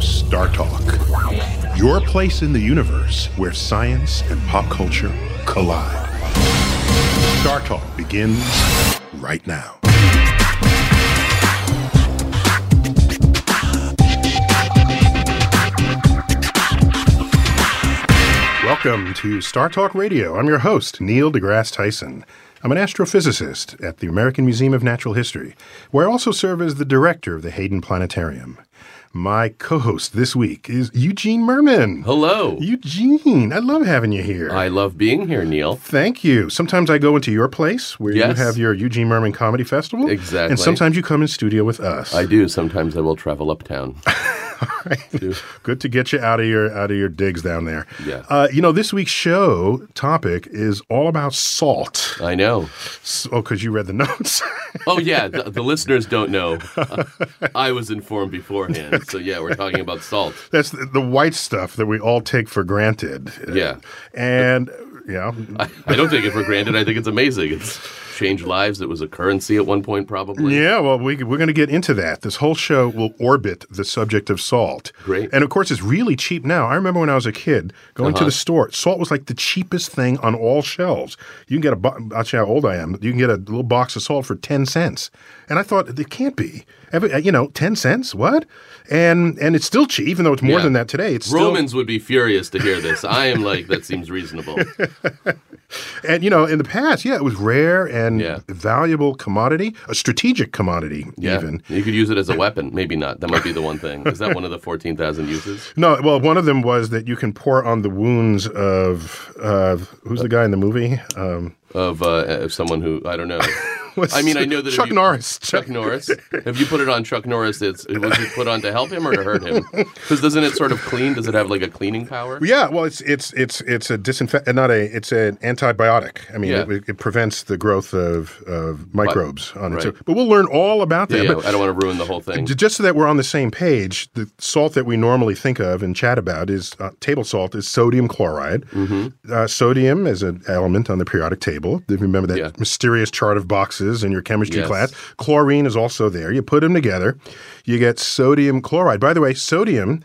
Star Talk, your place in the universe where science and pop culture collide. Star Talk begins right now. Welcome to Star Talk Radio. I'm your host, Neil deGrasse Tyson. I'm an astrophysicist at the American Museum of Natural History, where I also serve as the director of the Hayden Planetarium. My co host this week is Eugene Mirman. Hello. Eugene, I love having you here. I love being here, Neil. Thank you. Sometimes I go into your place where Yes. you have your Eugene Mirman Comedy Festival. Exactly. And sometimes you come in studio with us. I do. Sometimes I will travel uptown. to- Good to get you out of your out of your digs down there. Yeah. Uh, you know, this week's show topic is all about salt. I know. S- Oh, because you read the notes. Oh, yeah. The, the listeners don't know. I was informed beforehand. So, yeah, we're talking about salt. That's the, the white stuff that we all take for granted. Yeah. And yeah, I, I don't take it for granted. I think it's amazing. It's changed lives. It was a currency at one point, probably. Yeah, well, we, we're going to get into that. This whole show will orbit the subject of salt. Great. And of course, it's really cheap now. I remember when I was a kid going to Uh-huh. the store, salt was like the cheapest thing on all shelves. You can get a, bo- I'll tell you how old I am. You can get a little box of salt for 10 cents. And I thought, it can't be. Every, you know, 10 cents? What? And and it's still cheap, even though it's more Yeah. than that today. It's still, Romans would be furious to hear this. I am like, that seems reasonable. And you know, in the past, yeah, it was rare and Yeah. valuable commodity, a strategic commodity, Yeah. even. You could use it as a weapon. Maybe not. That might be the one thing. Is that one of the 14,000 uses? No, well, one of them was that you can pour on the wounds of uh, who's the guy in the movie? Um, Of, uh, of someone who, I don't know. I mean, I know that Chuck you- Norris. Chuck Norris. If you put it on Chuck Norris, it's was it put on to help him or to hurt him? Because doesn't it sort of clean? Does it have like a cleaning power? Yeah, well, it's it's it's it's a disinfect, not a it's an antibiotic. I mean, Yeah. it, it prevents the growth of, of microbes on it. Right. But we'll learn all about that. Yeah, yeah, but I don't want to ruin the whole thing. just so that we're on the same page, the salt that we normally think of and chat about is uh, table salt is sodium chloride. Mm-hmm. Uh, sodium is an element on the periodic table. If you Remember that Yeah. mysterious chart of boxes in your chemistry Yes. class. Chlorine is also there. You put them together, you get sodium chloride. By the way, sodium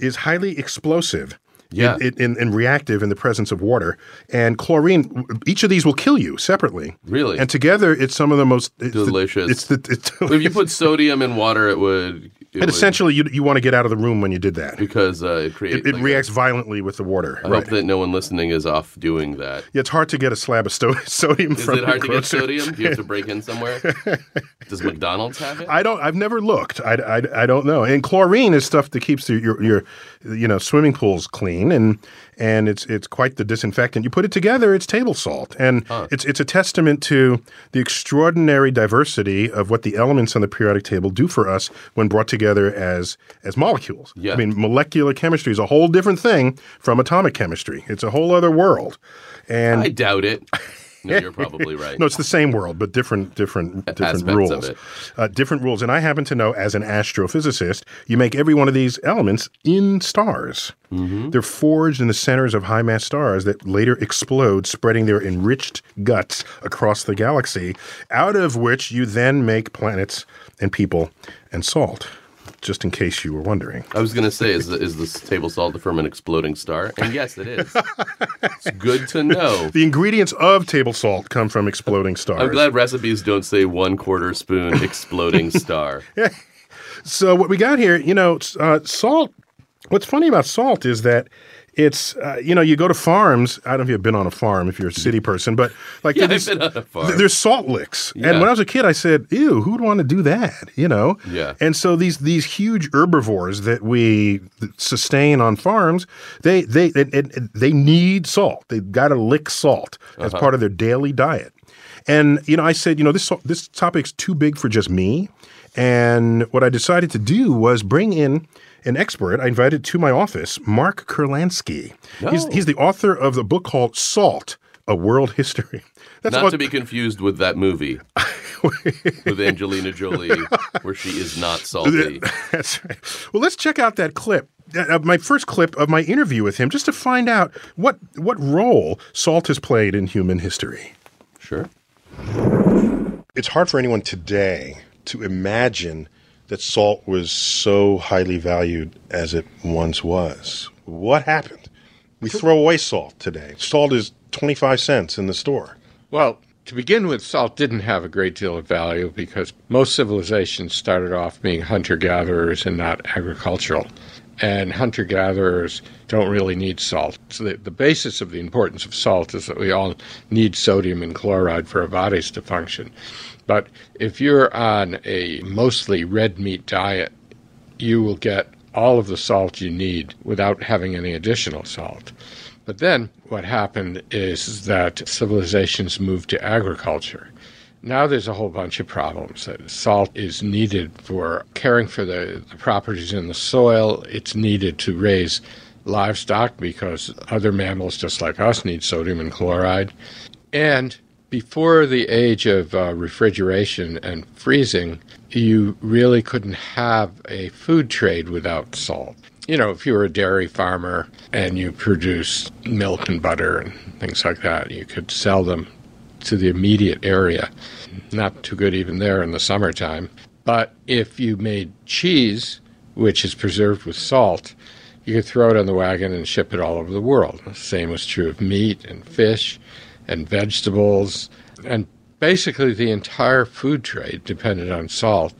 is highly explosive. Mm-hmm. Yeah. in reactive in the presence of water. And chlorine, each of these will kill you separately. Really? And together, it's some of the most it's the- Delicious. it's the, it's if you put sodium in water, it would. It and would- essentially, you, you want to get out of the room when you did that. because uh, it creates. It, it reacts violently with the water. I right. hope that no one listening is off doing that. Yeah, it's hard to get a slab of sto- sodium Is from it hard to get sodium? Do you have to break in somewhere? Does McDonald's have it? I don't. I've never looked. I, I, I don't know. And chlorine is stuff that keeps your, your your you know swimming pools clean. And and it's it's quite the disinfectant. You put it together, it's table salt, and it's it's a testament to the extraordinary diversity of what the elements on the periodic table do for us when brought together as as molecules. Yeah. I mean, molecular chemistry is a whole different thing from atomic chemistry. It's a whole other world, and I doubt it. No, you're probably right. no, it's the same world, but different, different, different Aspects rules. of it. Uh, different rules. And I happen to know, as an astrophysicist, you make every one of these elements in stars. Mm-hmm. They're forged in the centers of high mass stars that later explode, spreading their enriched guts across the galaxy, out of which you then make planets and people and salt. Just in case you were wondering. I was going to say, is, the, is this table salt from an exploding star? And yes, it is. it's good to know. The ingredients of table salt come from exploding stars. I'm glad recipes don't say one quarter spoon exploding star. So what we got here, you know, uh, salt. What's funny about salt is that it's, uh, you know, you go to farms. I don't know if you've been on a farm if you're a city person, but like Yeah, there's, I've been on a farm. th- there's salt licks. Yeah. And when I was a kid, I said, "Ew, who'd want to do that?" You know. Yeah. And so these these huge herbivores that we sustain on farms, they they it, it, they need salt. They've got to lick salt Uh-huh. as part of their daily diet. And you know, I said, you know, this this topic's too big for just me. And what I decided to do was bring in an expert. I invited to my office Mark Kurlansky. He's, Oh. he's the author of the book called Salt: A World History. That's Not what- to be confused with that movie with Angelina Jolie, where she is not salty. That's right. Well, let's check out that clip. Uh, my first clip of my interview with him, just to find out what what role salt has played in human history. Sure. It's hard for anyone today to imagine that salt was so highly valued as it once was. What happened? We throw away salt today. Salt is 25 cents in the store. Well, to begin with, salt didn't have a great deal of value because most civilizations started off being hunter gatherers and not agricultural. And hunter gatherers don't really need salt. So the, the basis of the importance of salt is that we all need sodium and chloride for our bodies to function. But if you're on a mostly red meat diet, you will get all of the salt you need without having any additional salt. But then what happened is that civilizations moved to agriculture. Now there's a whole bunch of problems. That Salt is needed for caring for the, the properties in the soil. It's needed to raise livestock because other mammals, just like us, need sodium and chloride. And before the age of uh, refrigeration and freezing, you really couldn't have a food trade without salt. You know, if you were a dairy farmer and you produced milk and butter and things like that, you could sell them to the immediate area. Not too good even there in the summertime. But if you made cheese, which is preserved with salt, you could throw it on the wagon and ship it all over the world. The same was true of meat and fish and vegetables. And basically, the entire food trade depended on salt.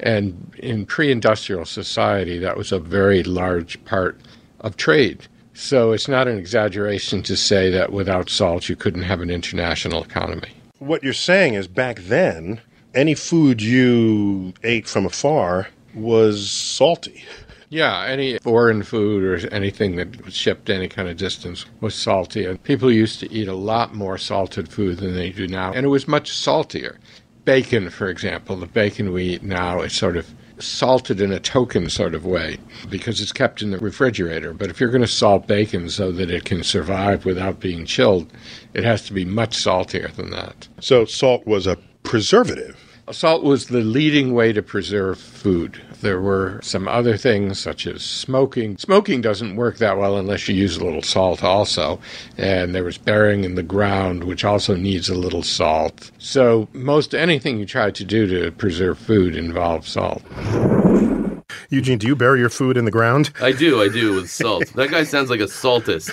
And in pre industrial society, that was a very large part of trade. So it's not an exaggeration to say that without salt, you couldn't have an international economy. What you're saying is back then, any food you ate from afar was salty. Yeah, any foreign food or anything that was shipped any kind of distance was salty. And people used to eat a lot more salted food than they do now. And it was much saltier. Bacon, for example, the bacon we eat now is sort of salted in a token sort of way because it's kept in the refrigerator. But if you're going to salt bacon so that it can survive without being chilled, it has to be much saltier than that. So salt was a preservative. Salt was the leading way to preserve food. There were some other things such as smoking. Smoking doesn't work that well unless you use a little salt also. And there was burying in the ground, which also needs a little salt. So most anything you try to do to preserve food involves salt. Eugene, do you bury your food in the ground? I do, I do with salt. That guy sounds like a saltist.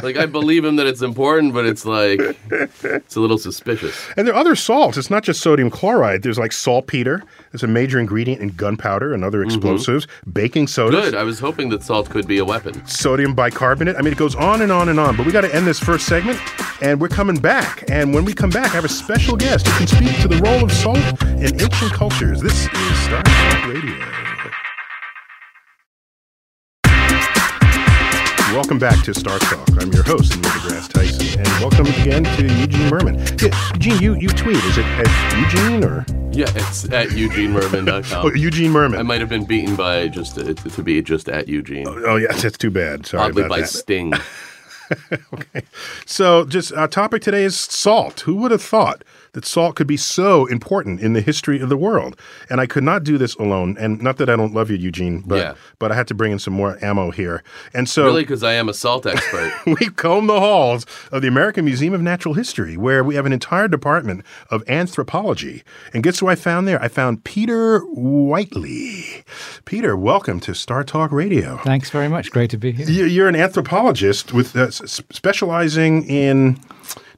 Like I believe him that it's important, but it's like it's a little suspicious. And there are other salts. It's not just sodium chloride. There's like saltpeter. It's a major ingredient in gunpowder and other mm-hmm. explosives. Baking soda. Good. I was hoping that salt could be a weapon. Sodium bicarbonate. I mean, it goes on and on and on. But we got to end this first segment, and we're coming back. And when we come back, I have a special guest who can speak to the role of salt in ancient cultures. This is Star Talk Radio. Welcome back to Star Talk. I'm your host, Neil deGrasse Tyson, and welcome again to Eugene Mirman. Yeah, Eugene, you, you tweet. Is it at Eugene or Yeah, it's at eugenemirman.com. oh, Eugene Mirman? I might have been beaten by just to, to be just at Eugene. Oh, oh, yes, that's too bad. Sorry Oddly by that. Sting. Okay. So, just our topic today is salt. Who would have thought that salt could be so important in the history of the world? And I could not do this alone. And not that I don't love you, Eugene, but Yeah. but I had to bring in some more ammo here. And so Really, because I am a salt expert. we comb the halls of the American Museum of Natural History, where we have an entire department of anthropology. And guess who I found there? I found Peter Whiteley. Peter, welcome to Star Talk Radio. Thanks very much. Great to be here. You- You're an anthropologist with uh, specializing in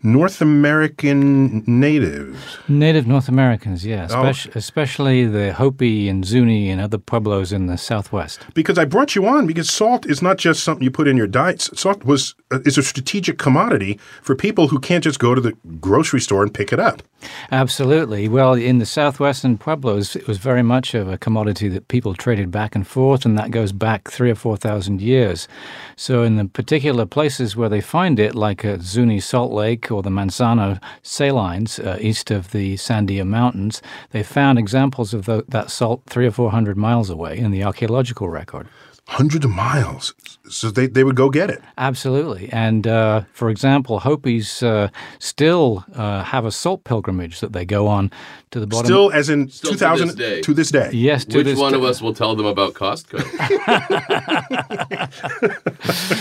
North American natives. Native North Americans, yeah, Oh. especially, especially the Hopi and Zuni and other pueblos in the southwest. Because I brought you on because salt is not just something you put in your diets. Salt was uh, is a strategic commodity for people who can't just go to the grocery store and pick it up. Absolutely. Well, in the southwestern pueblos, it was very much of a commodity that people traded back and forth, and that goes back three or four thousand years. So, in the particular places where they find it, like at Zuni Salt Lake or the Manzano salines uh, east of the Sandia Mountains, they found examples of tho- that salt three or four hundred miles away in the archaeological record. Hundreds of miles. So they, they would go get it. Absolutely. And uh, for example, Hopis uh, still uh, have a salt pilgrimage that they go on to the bottom. Still, as in Still to 2000 this day. to this day. yes, to Which this one day. of us will tell them about Costco?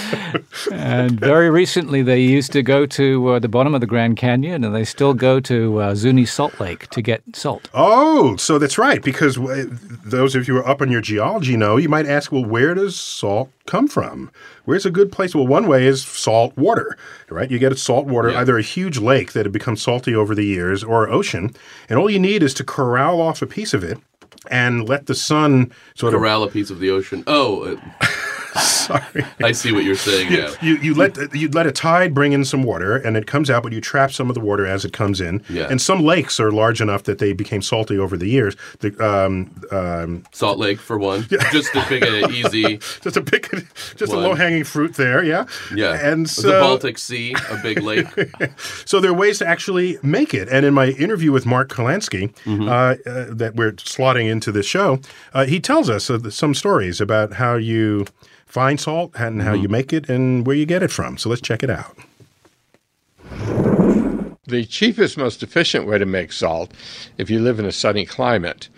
And very recently, they used to go to uh, the bottom of the Grand Canyon, and they still go to uh, Zuni Salt Lake to get salt. Oh, so that's right. Because uh, those of you who are up on your geology know, you might ask, well, where does salt come from? Where's a good place? Well, one way is salt water, right? You get a salt water, Yeah. either a huge lake that had become salty over the years or ocean, and all you need is to corral off a piece of it and let the sun sort of Corral a piece of the ocean. Oh, uh. Sorry. I see what you're saying. Yeah. You, you let you let a tide bring in some water and it comes out, but you trap some of the water as it comes in. Yeah. And some lakes are large enough that they became salty over the years. The, um, um, Salt Lake for one, just to pick an easy. just a pick, just a low hanging fruit there, yeah. Yeah, And the Baltic Sea, a big lake. so there are ways to actually make it. And in my interview with Mark Kurlansky, Mm-hmm. uh, uh, that we're slotting into this show, uh, he tells us uh, some stories about how you find salt and how Mm-hmm. you make it and where you get it from. So let's check it out. The cheapest, most efficient way to make salt, if you live in a sunny climate,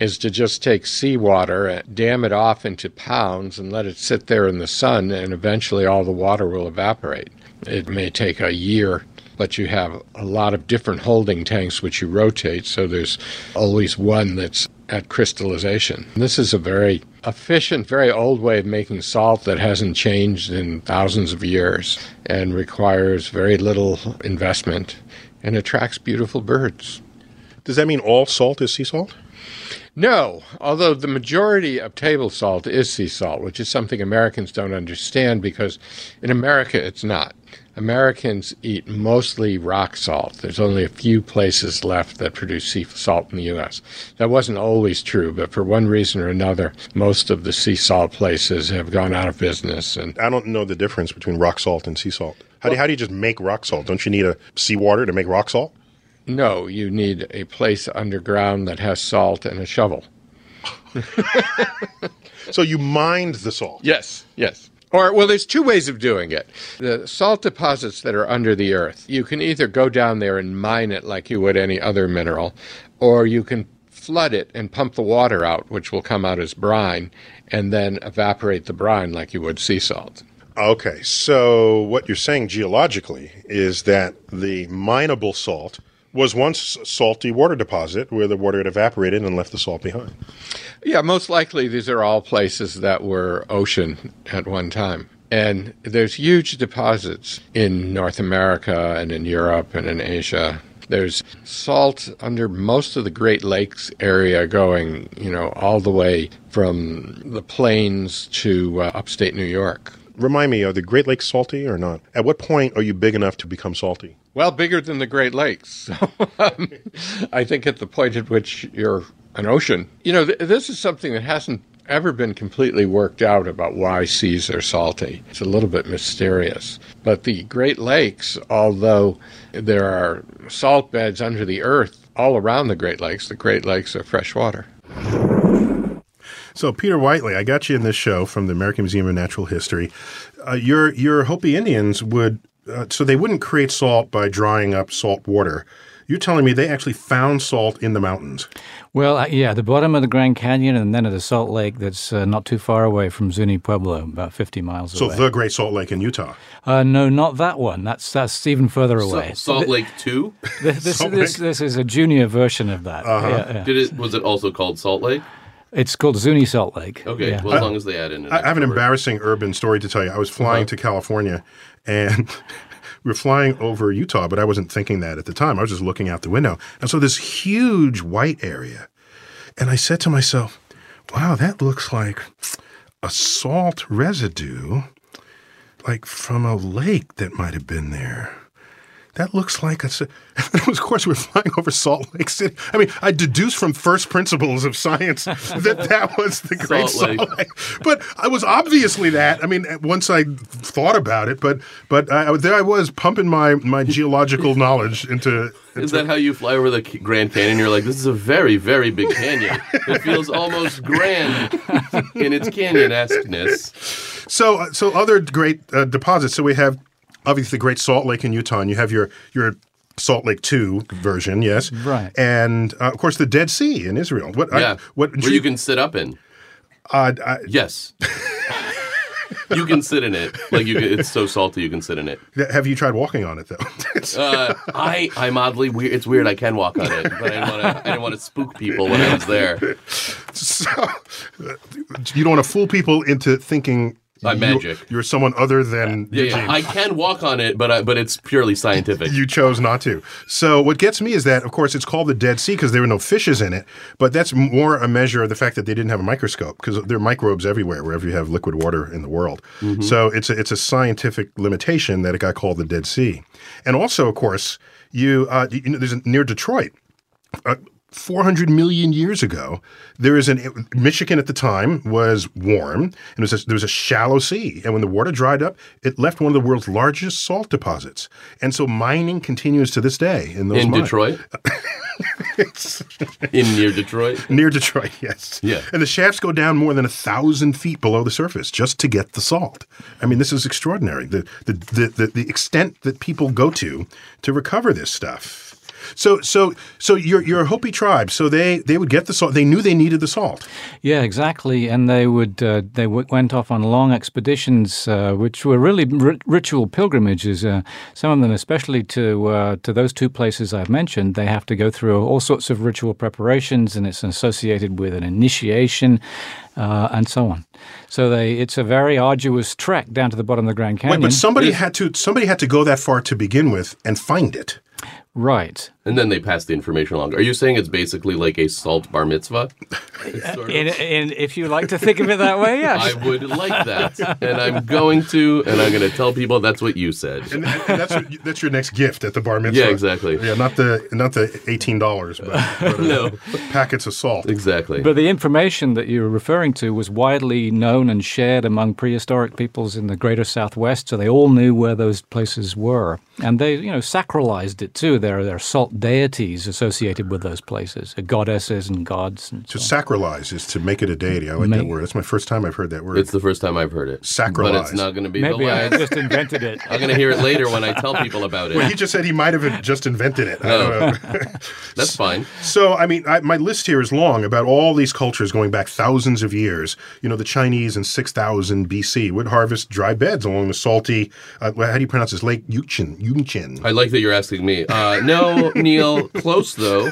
is to just take seawater, and dam it off into pounds, and let it sit there in the sun, and eventually all the water will evaporate. It may take a year, but you have a lot of different holding tanks which you rotate, so there's always one that's at crystallization. This is a very efficient, very old way of making salt that hasn't changed in thousands of years and requires very little investment and attracts beautiful birds. Does that mean all salt is sea salt? No, although the majority of table salt is sea salt, which is something Americans don't understand because in America it's not. Americans eat mostly rock salt. There's only a few places left that produce sea salt in the U.S. That wasn't always true, but for one reason or another, most of the sea salt places have gone out of business. And I don't know the difference between rock salt and sea salt. How do, how do you just make rock salt? Don't you need a seawater to make rock salt? no, you need a place underground that has salt and a shovel. So you mined the salt. Yes, yes. Or, well, there's two ways of doing it. The salt deposits that are under the earth, you can either go down there and mine it like you would any other mineral, or you can flood it and pump the water out, which will come out as brine, and then evaporate the brine like you would sea salt. Okay, so what you're saying geologically is that the mineable salt was once salty water deposit where the water had evaporated and left the salt behind. Yeah, most likely these are all places that were ocean at one time. And there's huge deposits in North America and in Europe and in Asia. There's salt under most of the Great Lakes area going, you know, all the way from the plains to uh, upstate New York. Remind me, are the Great Lakes salty or not? At what point are you big enough to become salty? Well, bigger than the Great Lakes. Um, I think at the point at which you're an ocean, you know, th- this is something that hasn't ever been completely worked out about why seas are salty. It's a little bit mysterious. But the Great Lakes, although there are salt beds under the earth all around the Great Lakes, the Great Lakes are freshwater. So, Peter Whiteley, I got you in this show from the American Museum of Natural History. Uh, your your Hopi Indians would uh, so they wouldn't create salt by drying up salt water. You're telling me they actually found salt in the mountains. Well, uh, yeah, the bottom of the Grand Canyon and then at the Salt Lake that's uh, not too far away from Zuni Pueblo, about 50 miles So away. So the Great Salt Lake in Utah. uh, no, not that one. That's that's even further away. Sa- Salt Lake Two. This, this, this, this is a junior version of that. Uh-huh. Yeah, yeah. Did it? Was it also called Salt Lake? It's called Zuni Salt Lake. Okay. Yeah. Well, as long as they add in. I I have an word. embarrassing urban story to tell you. I was flying uh-huh. to California and we were flying over Utah, but I wasn't thinking that at the time. I was just looking out the window. And so this huge white area. And I said to myself, wow, that looks like a salt residue, like from a lake that might have been there. That looks like a. Of course, we're flying over Salt Lake City. I mean, I deduced from first principles of science that that was the Great Salt Salt Lake. Lake. But I was obviously that. I mean, once I thought about it, but but I, there I was pumping my my geological knowledge into. Is that how you fly over the Grand Canyon? You're like, this is a very, very big canyon. it feels almost grand in its canyon esqueness. So so other great uh, deposits. So we have obviously Great Salt Lake in Utah, and you have your your Salt Lake Two version, yes, Right. and uh, of course the Dead Sea in Israel. What? Yeah. I, what? Where you can sit up in. uh, I, Yes. you can sit in it. Like you, can, it's so salty you can sit in it. have you tried walking on it though? Uh, I, I'm oddly weird. It's weird. I can walk on it, but I didn't want to. I didn't want to spook people when I was there. so uh, you don't want to fool people into thinking. By magic. You're someone other than Yeah, yeah. I can walk on it, but I, but it's purely scientific. you chose not to. So what gets me is that, of course, it's called the Dead Sea because there were no fishes in it. But that's more a measure of the fact that they didn't have a microscope because there are microbes everywhere wherever you have liquid water in the world. So it's a, it's a scientific limitation that it got called the Dead Sea. And also, of course, you, uh, you know, there's a, near Detroit. Uh, 400 million years ago, there is an Michigan at the time was warm, and it was a, there was a shallow sea, and when the water dried up, it left one of the world's largest salt deposits, and so mining continues to this day in those in mines. Detroit. in near Detroit. Near Detroit, yes. Yeah. And the shafts go down more than a thousand feet below the surface just to get the salt. I mean, this is extraordinary. The the the, the, the extent that people go to to recover this stuff. So so so your your Hopi tribe. So they they would get the salt. They knew they needed the salt. Yeah, exactly. And they would uh, they w- went off on long expeditions, uh, which were really ri- ritual pilgrimages. Uh, some of them, especially to uh, to those two places I've mentioned, they have to go through all sorts of ritual preparations, and it's associated with an initiation uh, and so on. So they it's a very arduous trek down to the bottom of the Grand Canyon. Wait, Canyon. but somebody had to somebody had to go that far to begin with and find it. right. And then they pass the information along. Are you saying it's basically like a salt bar mitzvah? It's sort of- In, in, if you like to think of it that way, yes. I would like that, and I'm going to, and I'm going to tell people that's what you said. And, and that's your, that's your next gift at the bar mitzvah. Yeah, exactly. Yeah, not the not the eighteen dollars, but, but uh, No. packets of salt. Exactly. But the information that you're referring to was widely known and shared among prehistoric peoples in the greater Southwest, so they all knew where those places were. And they, you know, sacralized it too. There, there are salt deities associated with those places, uh, goddesses and gods. And To so on. sacralize is to make it a deity. I like that word. That's my first time I've heard that word. it's the first time I've heard it. Sacralize. But it's not going to be the Maybe I just invented it. I'm going to hear it later when I tell people about it. Well, he just said he might have just invented it. I Oh. don't know. That's fine. so, I mean, I, my list here is long about all these cultures going back thousands of years. You know, the Chinese in 6000 BC would harvest dry beds along the salty, uh, how do you pronounce this? Lake Yuchin. Yunchin. I like that you're asking me. Uh, no, Neil, close though.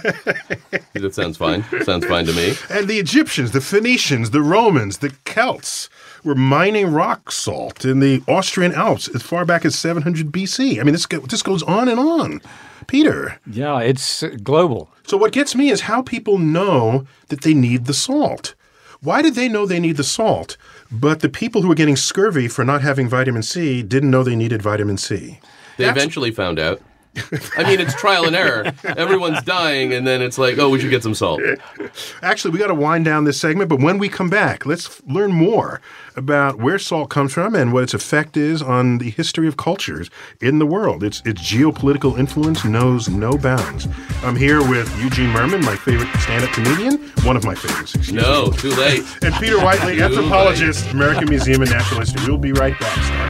That sounds fine. Sounds fine to me. And the Egyptians, the Phoenicians, the Romans, the Celts were mining rock salt in the Austrian Alps as far back as 700 BC. I mean, this, this goes on and on. Peter. Yeah, it's global. So, what gets me is how people know that they need the salt. Why did they know they need the salt, but the people who were getting scurvy for not having vitamin C didn't know they needed vitamin C? They That's- eventually found out. I mean, it's trial and error. Everyone's dying, and then it's like, oh, we should get some salt. Actually, we got to wind down this segment, but when we come back, let's learn more about where salt comes from and what its effect is on the history of cultures in the world. Its its geopolitical influence knows no bounds. I'm here with Eugene Mirman, my favorite stand-up comedian, one of my favorites. excuse me. No, too late. And Peter Whiteley, anthropologist, American Museum of Natural History. We'll be right back.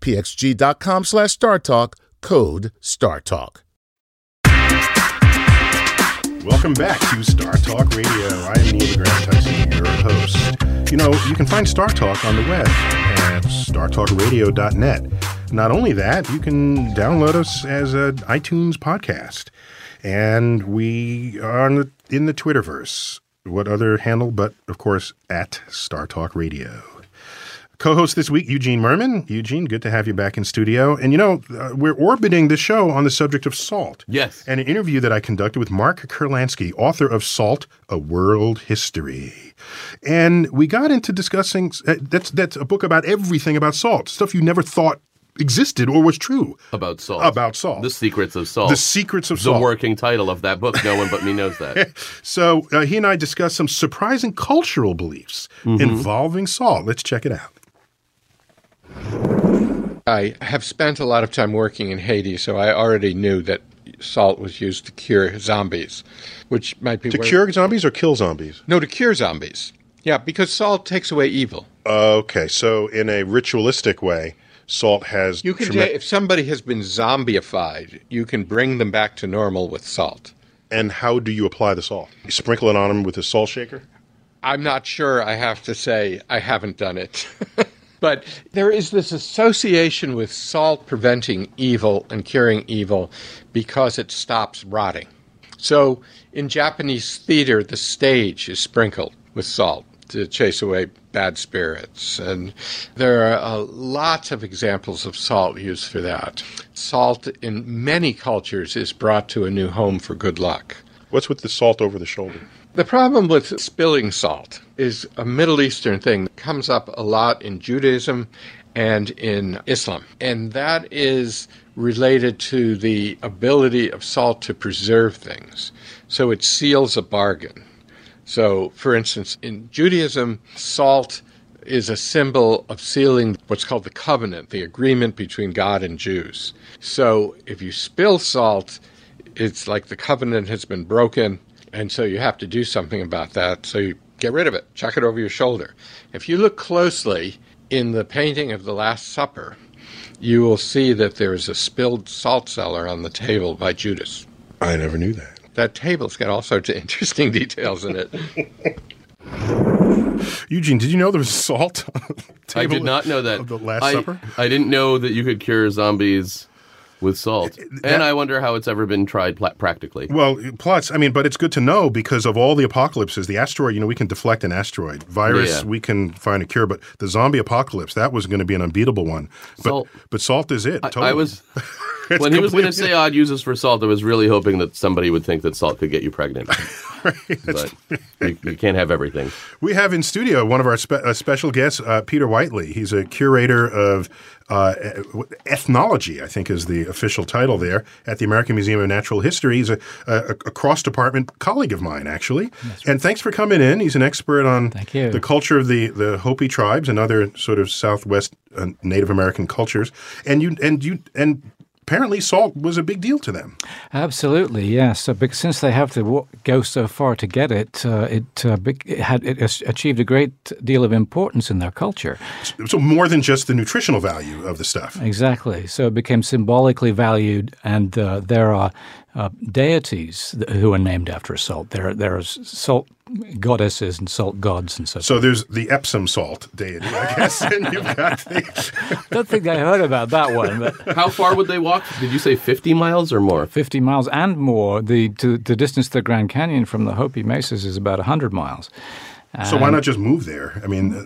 pxg.com slash StarTalk. Code StarTalk. Welcome back to Star Talk Radio. I am Neil deGrasse Tyson, your host. You know, you can find Star Talk on the web at startalkradio.net. Not only that, you can download us as an iTunes podcast. And we are on the, in the Twitterverse. What other handle but, of course, at Star Talk Radio. Co-host this week, Eugene Mirman. Eugene, good to have you back in studio. And you know, uh, we're orbiting the show on the subject of salt. Yes. And an interview that I conducted with Mark Kurlansky, author of Salt: A World History. And we got into discussing uh, that's that's a book about everything about salt, stuff you never thought existed or was true About salt. about salt. The secrets of salt. The secrets of the salt. The working title of that book. No one but me knows that. So uh, he and I discussed some surprising cultural beliefs Mm-hmm. involving salt. Let's check it out. I have spent a lot of time working in Haiti, so I already knew that salt was used to cure zombies, which might be To where- cure zombies or kill zombies? No, to cure zombies. Yeah, because salt takes away evil. Okay, so in a ritualistic way, salt has. You can ta- if somebody has been zombified, you can bring them back to normal with salt. and how do you apply the salt? You sprinkle it on them with a salt shaker. I'm not sure. I have to say I haven't done it. but there is this association with salt preventing evil and curing evil because it stops rotting. So in Japanese theater, the stage is sprinkled with salt to chase away bad spirits. And there are uh, lots of examples of salt used for that. Salt in many cultures is brought to a new home for good luck. What's with the salt over the shoulder? The problem with spilling salt is a Middle Eastern thing that comes up a lot in Judaism and in Islam. And that is related to the ability of salt to preserve things. So it seals a bargain. So, for instance, in Judaism, salt is a symbol of sealing what's called the covenant, the agreement between God and Jews. So, if you spill salt, it's like the covenant has been broken, and so you have to do something about that. So, you get rid of it, chuck it over your shoulder. If you look closely in the painting of the Last Supper, you will see that there is a spilled salt cellar on the table by Judas. I never knew that. That table's got all sorts of interesting details in it. Eugene, did you know there was salt? on the table? I did not know that. Of the Last I, Supper? I didn't know that you could cure zombies with salt. and I wonder how it's ever been tried pla- practically. Well, plus, I mean, but it's good to know because of all the apocalypses, the asteroid, you know, we can deflect an asteroid. Virus, Yeah. we can find a cure, but the zombie apocalypse, that was going to be an unbeatable one. But, Salt. but salt is it. I- totally. I was It's when he was going to say odd uses for salt. I was really hoping that somebody would think that salt could get you pregnant. but you, you can't have everything. We have in studio one of our spe- uh, special guests, uh, Peter Whiteley. He's a curator of uh, ethnology, I think is the official title there, at the American Museum of Natural History. He's a, a, a cross department colleague of mine, actually. And thanks for coming in. He's an expert on the culture of the, the Hopi tribes and other sort of Southwest uh, Native American cultures. And you and you and apparently salt was a big deal to them. Absolutely, yes. So, because since they have to go so far to get it, uh, it, uh, it had it achieved a great deal of importance in their culture. So more than just the nutritional value of the stuff. Exactly. So it became symbolically valued, and uh, there are uh, deities who are named after salt. There, there are salt goddesses and salt gods and so. So there's the Epsom salt deity, I guess, and you've got the don't think I heard about that one, but How far would they walk? Did you say 50 miles or more? 50 miles and more. The to, the distance to the Grand Canyon from the Hopi Mesas is about 100 miles. So why um, not just move there? I mean, the,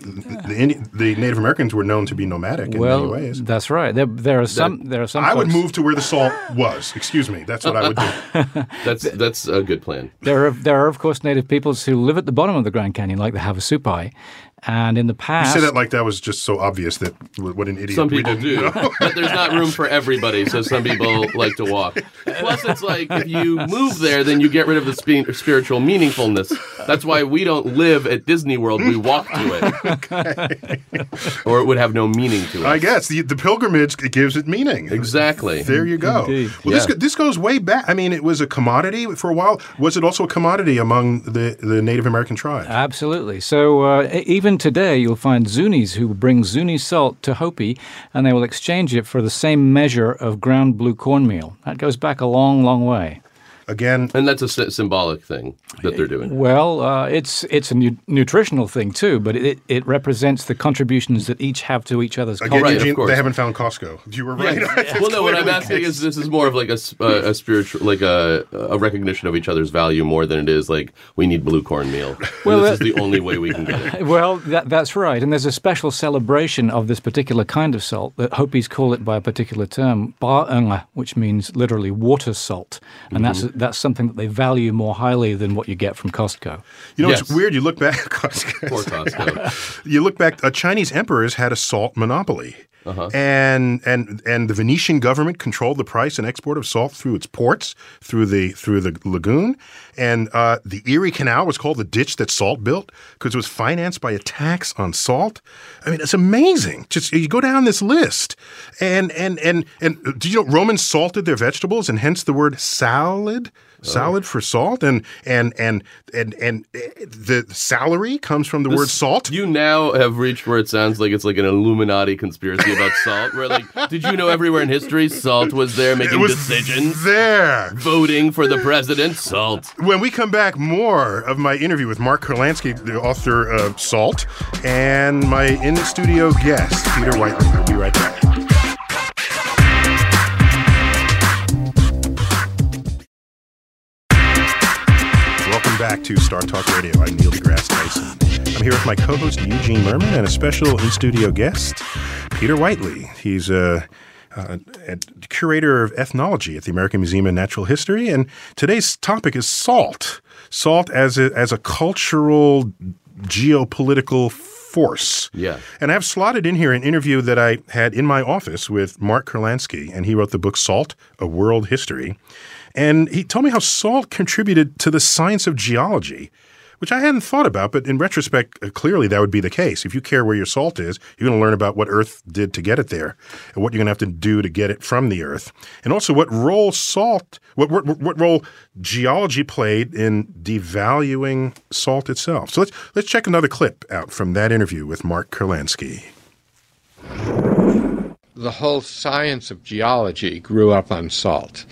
the, Indi- the Native Americans were known to be nomadic in well, many ways. that's right. There, there are some. There are some. I would move to where the salt was. Excuse me. That's what I would do. That's that's a good plan. There are there are of course native peoples who live at the bottom of the Grand Canyon, like the Havasupai, and in the past, You past. said that like that was just so obvious that what an idiot. Some we people didn't do, know. but there's not room for everybody. So some people like to walk. Plus, it's like if you move there, then you get rid of the spi- spiritual meaningfulness. That's why we don't live at Disney World. We walk to it, okay. or it would have no meaning to it. I guess the, the pilgrimage it gives it meaning. Exactly. There you go. Indeed. Well, this Yeah. go- this goes way back. I mean, it was a commodity for a while. Was it also a commodity among the, the Native American tribes? Absolutely. So uh, e- even today, you'll find Zunis who bring Zuni salt to Hopi, and they will exchange it for the same measure of ground blue cornmeal. That goes back a long, long way. Again, And that's a symbolic thing that they're doing. Well, uh, it's it's a nu- nutritional thing too, but it, it represents the contributions that each have to each other's again, right, of Eugene, course. they haven't found Costco. You were right. well, no. What I'm asking the is, this is more of like a, s- a- a spiritual, like a, a recognition of each other's value more than it is like we need blue cornmeal. Well, this that- is the only way we can get it. Well, that, that's right. And there's a special celebration of this particular kind of salt that Hopis call it by a particular term, ba'unga, which means literally water salt. And that's that's something that they value more highly than what you get from Costco. You know, it's weird. You look back, Costco. Poor Costco. you look back. Uh, Chinese emperors had a salt monopoly, and and and the Venetian government controlled the price and export of salt through its ports, through the through the lagoon, and uh, the Erie Canal was called the ditch that salt built because it was financed by a tax on salt. I mean, it's amazing. Just you go down this list, and and and and uh, do you know Romans salted their vegetables, and hence the word salad. Salad for salt, and and and and and uh, the salary comes from the word salt. You now have reached where it sounds like it's like an Illuminati conspiracy about salt. Where like, did you know everywhere in history salt was there making it was decisions, there. voting for the president? Salt. When we come back, more of my interview with Mark Kurlansky, the author of Salt, and my in studio guest, Peter Whiteley. I'll be right back. Back to Star Talk Radio. I'm Neil deGrasse Tyson. I'm here with my co host, Eugene Mirman, and a special in studio guest, Peter Whiteley. He's a uh, curator of ethnology at the American Museum of Natural History. And today's topic is salt. Salt as a, as a cultural, geopolitical force. Yeah. And I've slotted in here an interview that I had in my office with Mark Kurlansky, and he wrote the book Salt, A World History. And he told me how salt contributed to the science of geology, which I hadn't thought about, but in retrospect, uh, clearly that would be the case. If you care where your salt is, you're going to learn about what Earth did to get it there and what you're going to have to do to get it from the Earth. And also what role salt, what, what, what role geology played in devaluing salt itself. So let's, let's check another clip out from that interview with Mark Kurlansky. The whole science of geology grew up on salt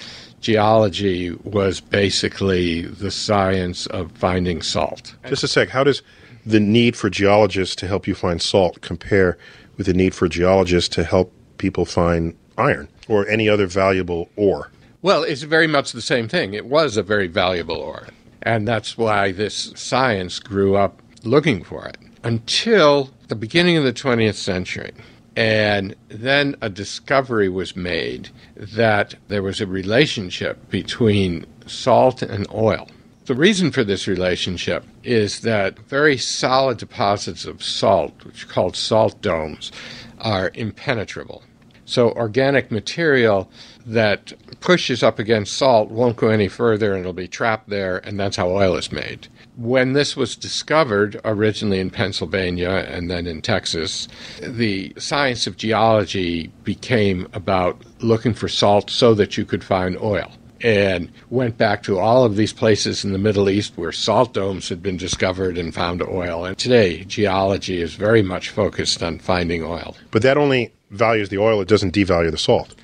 geology was basically the science of finding salt. Just a sec. How does the need for geologists to help you find salt compare with the need for geologists to help people find iron or any other valuable ore? Well, it's very much the same thing. It was a very valuable ore. And that's why this science grew up looking for it until the beginning of the 20th century. And then a discovery was made that there was a relationship between salt and oil. The reason for this relationship is that very solid deposits of salt, which are called salt domes, are impenetrable. So organic material that pushes up against salt won't go any further and it'll be trapped there, and that's how oil is made. When this was discovered, originally in Pennsylvania and then in Texas, the science of geology became about looking for salt so that you could find oil. And went back to all of these places in the Middle East where salt domes had been discovered and found oil. And today, geology is very much focused on finding oil. But that only values the oil, it doesn't devalue the salt.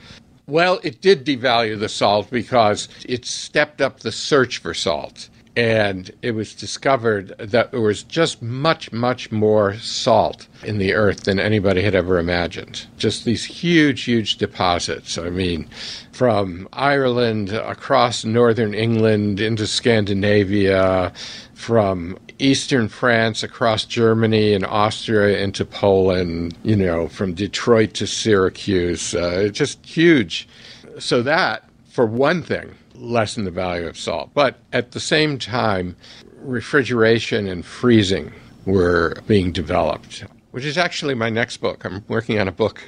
Well, it did devalue the salt because it stepped up the search for salt and it was discovered that there was just much, much more salt in the earth than anybody had ever imagined. Just these huge, huge deposits. I mean, from Ireland across northern England into Scandinavia, from eastern France across Germany and Austria into Poland, you know, from Detroit to Syracuse. Uh, just huge. So, that, for one thing, lessen the value of salt. But at the same time, refrigeration and freezing were being developed, which is actually my next book. I'm working on a book,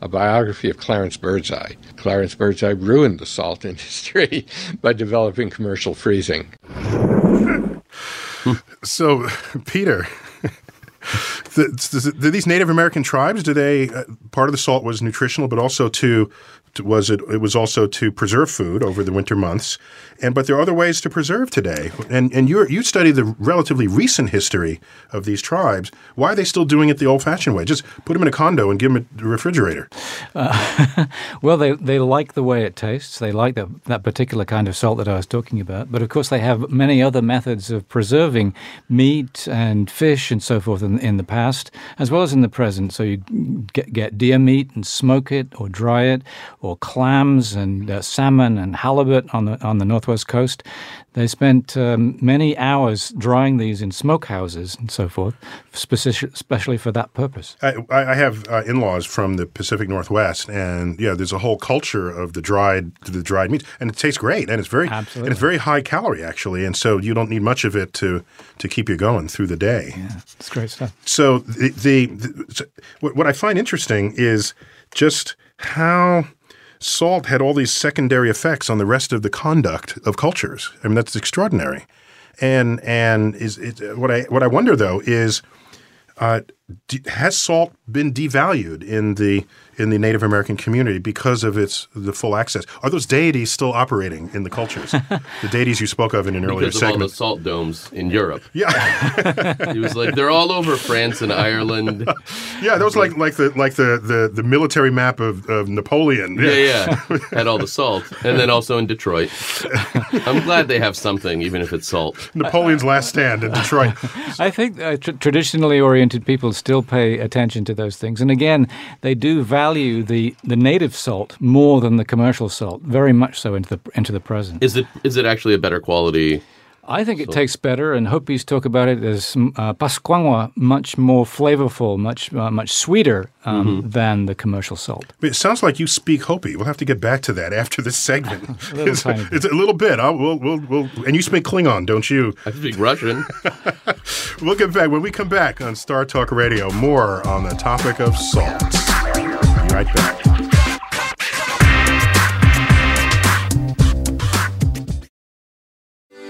a biography of Clarence Birdseye. Clarence Birdseye ruined the salt industry by developing commercial freezing. so, Peter, the, these Native American tribes, do they uh, part of the salt was nutritional, but also to was it it was also to preserve food over the winter months and but there are other ways to preserve today. And and you you study the relatively recent history of these tribes. Why are they still doing it the old fashioned way? Just put them in a condo and give them a refrigerator. Uh, well they they like the way it tastes. They like that that particular kind of salt that I was talking about. But of course they have many other methods of preserving meat and fish and so forth in, in the past as well as in the present. So you get, get deer meat and smoke it or dry it or clams and uh, salmon and halibut on the on the northwest coast. They spent um, many hours drying these in smokehouses and so forth, specific, especially for that purpose. I, I have uh, in-laws from the Pacific Northwest, and yeah, there's a whole culture of the dried the dried meats, and it tastes great, and it's very Absolutely. and it's very high calorie actually, and so you don't need much of it to to keep you going through the day. Yeah, it's great stuff. So the, the, the what I find interesting is just how salt had all these secondary effects on the rest of the conduct of cultures. I mean, that's extraordinary. And and is it, what I what I wonder though is, uh, has salt been devalued in the in the Native American community because of its the full access? Are those deities still operating in the cultures? the deities you spoke of in an earlier because of all the segment. salt domes in Europe. Yeah, He was like, they're all over France and Ireland. yeah, that was like like the like the the, the military map of, of Napoleon. Yeah, yeah. Had all the salt. And then also in Detroit. I'm glad they have something, even if it's salt. Napoleon's last stand in Detroit. I think uh, tr- traditionally oriented people still pay attention to those things. And again, they do value the, the native salt more than the commercial salt, very much so into the, into the present. Is it is it actually a better quality? I think it tastes better, and Hopis talk about it as uh, Pascuangwa, much more flavorful, much uh, much sweeter um, than the commercial salt. It sounds like you speak Hopi. We'll have to get back to that after this segment. little it's, tiny it's a little bit. I'll, we'll, we'll, we'll, and you speak Klingon, don't you? I speak Russian. We'll get back when we come back on Star Talk Radio. More on the topic of salt. Be right back.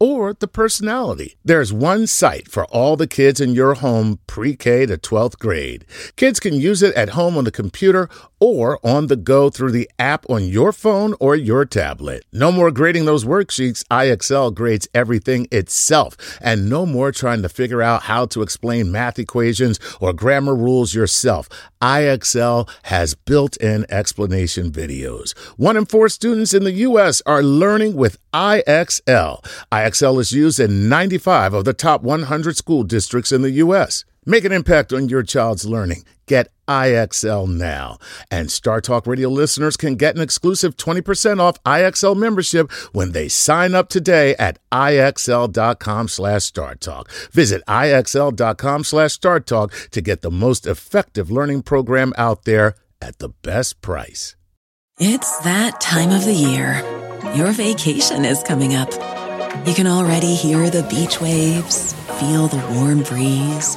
or the personality. There's one site for all the kids in your home pre K to 12th grade. Kids can use it at home on the computer or on the go through the app on your phone or your tablet. No more grading those worksheets. IXL grades everything itself. And no more trying to figure out how to explain math equations or grammar rules yourself. IXL has built in explanation videos. One in four students in the U.S. are learning with IXL. IXL is used in 95 of the top 100 school districts in the U.S. Make an impact on your child's learning. Get IXL now. And Star Talk Radio listeners can get an exclusive 20% off IXL membership when they sign up today at IXL.com slash StarTalk. Visit IXL.com slash StarTalk to get the most effective learning program out there at the best price. It's that time of the year. Your vacation is coming up. You can already hear the beach waves, feel the warm breeze,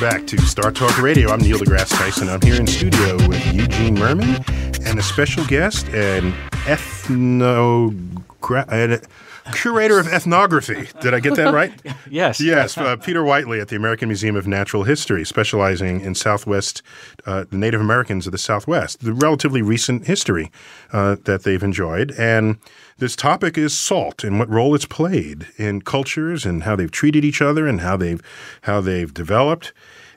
back to Star Talk Radio. I'm Neil deGrasse Tyson. I'm here in studio with Eugene Mirman and a special guest, an ethno an- uh, curator of ethnography. Did I get that right? Yes. Yes, uh, Peter Whiteley at the American Museum of Natural History, specializing in Southwest, uh, the Native Americans of the Southwest, the relatively recent history uh, that they've enjoyed. And this topic is salt and what role it's played in cultures and how they've treated each other and how they've how they've developed.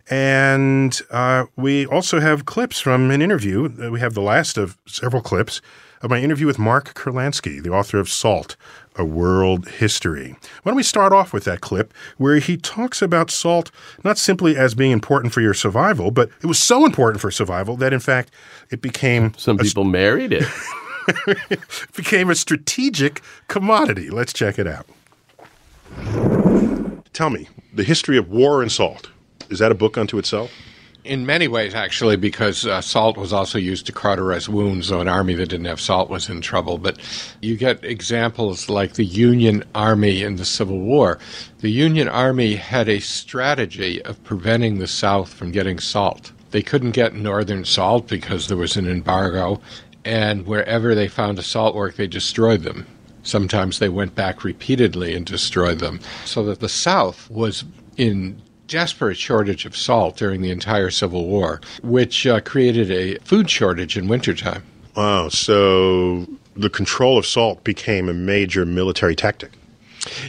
And uh, we also have clips from an interview. We have the last of several clips of my interview with Mark Kurlansky, the author of Salt, A World History. Why don't we start off with that clip where he talks about salt not simply as being important for your survival, but it was so important for survival that, in fact, it became Some people married it. became a strategic commodity. Let's check it out. Tell me the history of war and salt. is that a book unto itself? In many ways, actually, because uh, salt was also used to cauterize wounds, so an army that didn't have salt was in trouble. But you get examples like the Union Army in the Civil War. The Union Army had a strategy of preventing the South from getting salt. They couldn't get northern salt because there was an embargo, and wherever they found a salt work, they destroyed them. Sometimes they went back repeatedly and destroyed them. So that the South was in desperate shortage of salt during the entire Civil War, which uh, created a food shortage in wintertime. Wow. So the control of salt became a major military tactic.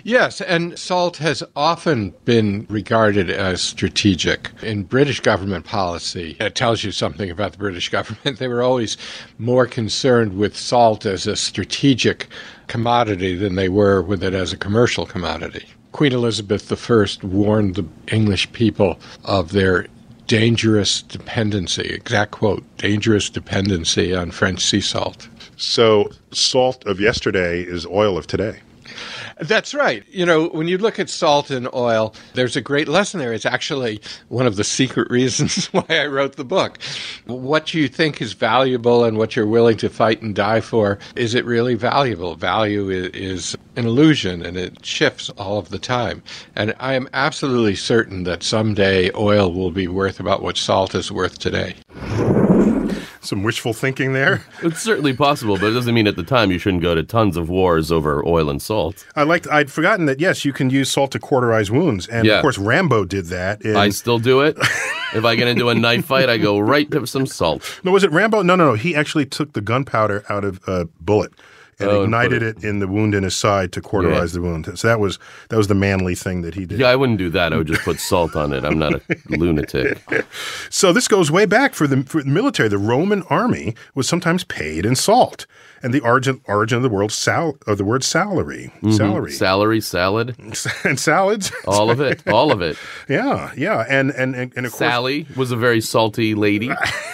Yes, and salt has often been regarded as strategic. In British government policy, it tells you something about the British government. They were always more concerned with salt as a strategic commodity than they were with it as a commercial commodity. Queen Elizabeth I warned the English people of their dangerous dependency, exact quote, dangerous dependency on French sea salt. So salt of yesterday is oil of today. That's right. You know, when you look at salt and oil, there's a great lesson there. It's actually one of the secret reasons why I wrote the book. What you think is valuable and what you're willing to fight and die for, is it really valuable? Value is an illusion and it shifts all of the time. And I am absolutely certain that someday oil will be worth about what salt is worth today. Some wishful thinking there. It's certainly possible, but it doesn't mean at the time you shouldn't go to tons of wars over oil and salt. I liked. I'd forgotten that. Yes, you can use salt to cauterize wounds, and Yeah. of course Rambo did that. In, I still do it. if I get into a knife fight, I go right to some salt. no, was it Rambo? No, no, no. He actually took the gunpowder out of a bullet and Oh, ignited it- it in the wound in his side to cauterize the wound. So that was that was the manly thing that he did. Yeah, I wouldn't do that. I would just put salt on it. I'm not a lunatic. So this goes way back for the, for the military. The Roman army was sometimes paid in salt, and the origin origin of the word sal of the word salary, mm-hmm. salary, Salary, salad, and salads. all of it, all of it. yeah, yeah, and and and, and of course, Sally was a very salty lady.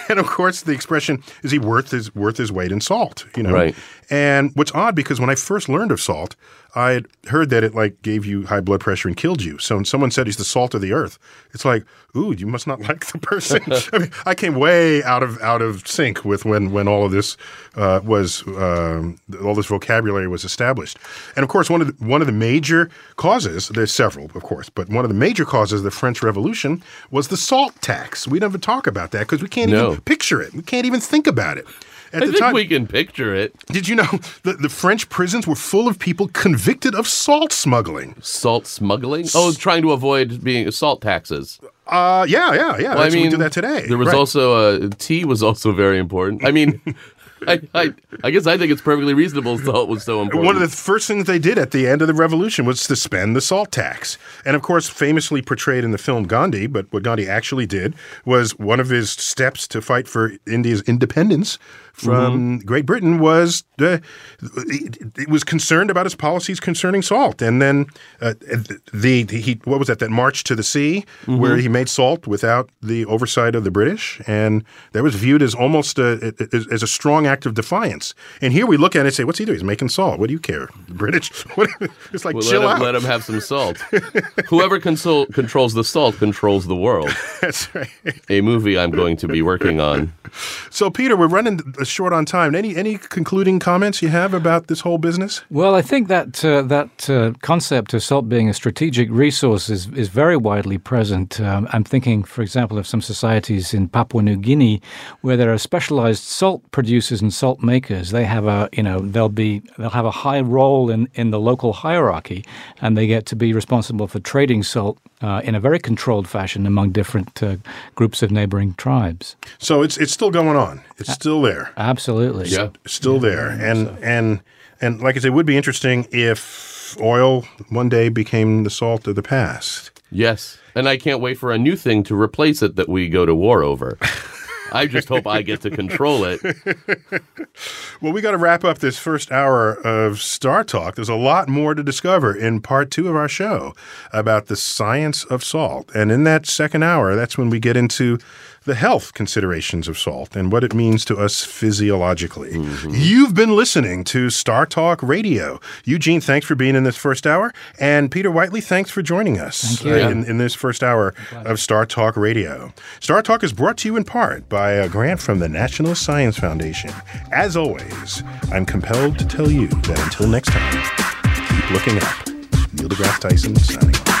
and of course, the expression is he worth his worth his weight in salt. You know, Right. And what's odd because when I first learned of salt, I had heard that it like gave you high blood pressure and killed you. So when someone said he's the salt of the earth, it's like, ooh, you must not like the person. I mean, I came way out of out of sync with when when all of this uh, was um, all this vocabulary was established. And of course, one of the, one of the major causes there's several, of course, but one of the major causes of the French Revolution was the salt tax. We never talk about that because we can't No. even picture it. We can't even think about it. At I the think time, we can picture it. did you know the, the French prisons were full of people convicted of salt smuggling? Salt smuggling? Oh, trying to avoid being salt taxes. Uh, yeah, yeah, yeah. Well, mean, we do that today. There was Right. also uh, tea was also very important. I mean, I, I I guess I think it's perfectly reasonable salt was so important. One of the first things they did at the end of the revolution was to spend the salt tax. And of course, famously portrayed in the film Gandhi, but what Gandhi actually did was one of his steps to fight for India's independence from Mm-hmm. Great Britain was the, it, it was concerned about his policies concerning salt. And then uh, the, the he what was that that march to the sea Mm-hmm. where he made salt without the oversight of the British, and that was viewed as almost a, as, as a strong act of defiance. And here we look at it and say, "What's he doing? He's making salt. What do you care, the British? It's like Well, chill let, out." him, let him have some salt. Whoever controls the salt controls the world. That's right. A movie I'm going to be working on. So, Peter, we're running short on time. Any any concluding comments you have about this whole business? Well, I think that uh, that uh, concept of salt being a strategic resource is, is very widely present. Um, I'm thinking, for example, of some societies in Papua New Guinea where there are specialized salt producers and salt makers. They have a you know they'll be they'll have a high role in, in the local hierarchy, and they get to be responsible for trading salt uh, in a very controlled fashion among different uh, groups of neighboring tribes. So it's it's still going on. It's still there. Absolutely. Yeah. still there. And and and like I said, it would be interesting if oil one day became the salt of the past. Yes. And I can't wait for a new thing to replace it that we go to war over. I just hope I get to control it. Well, we got to wrap up this first hour of Star Talk. There's a lot more to discover in part two of our show about the science of salt. And in that second hour, that's when we get into the health considerations of salt and what it means to us physiologically. You've been listening to Star Talk Radio. Eugene, thanks for being in this first hour. And Peter Whiteley, thanks for joining us uh, in, in this first hour of Star Talk Radio. Star Talk is brought to you in part by a grant from the National Science Foundation. As always, I'm compelled to tell you that until next time, keep looking up. Neil deGrasse Tyson signing off.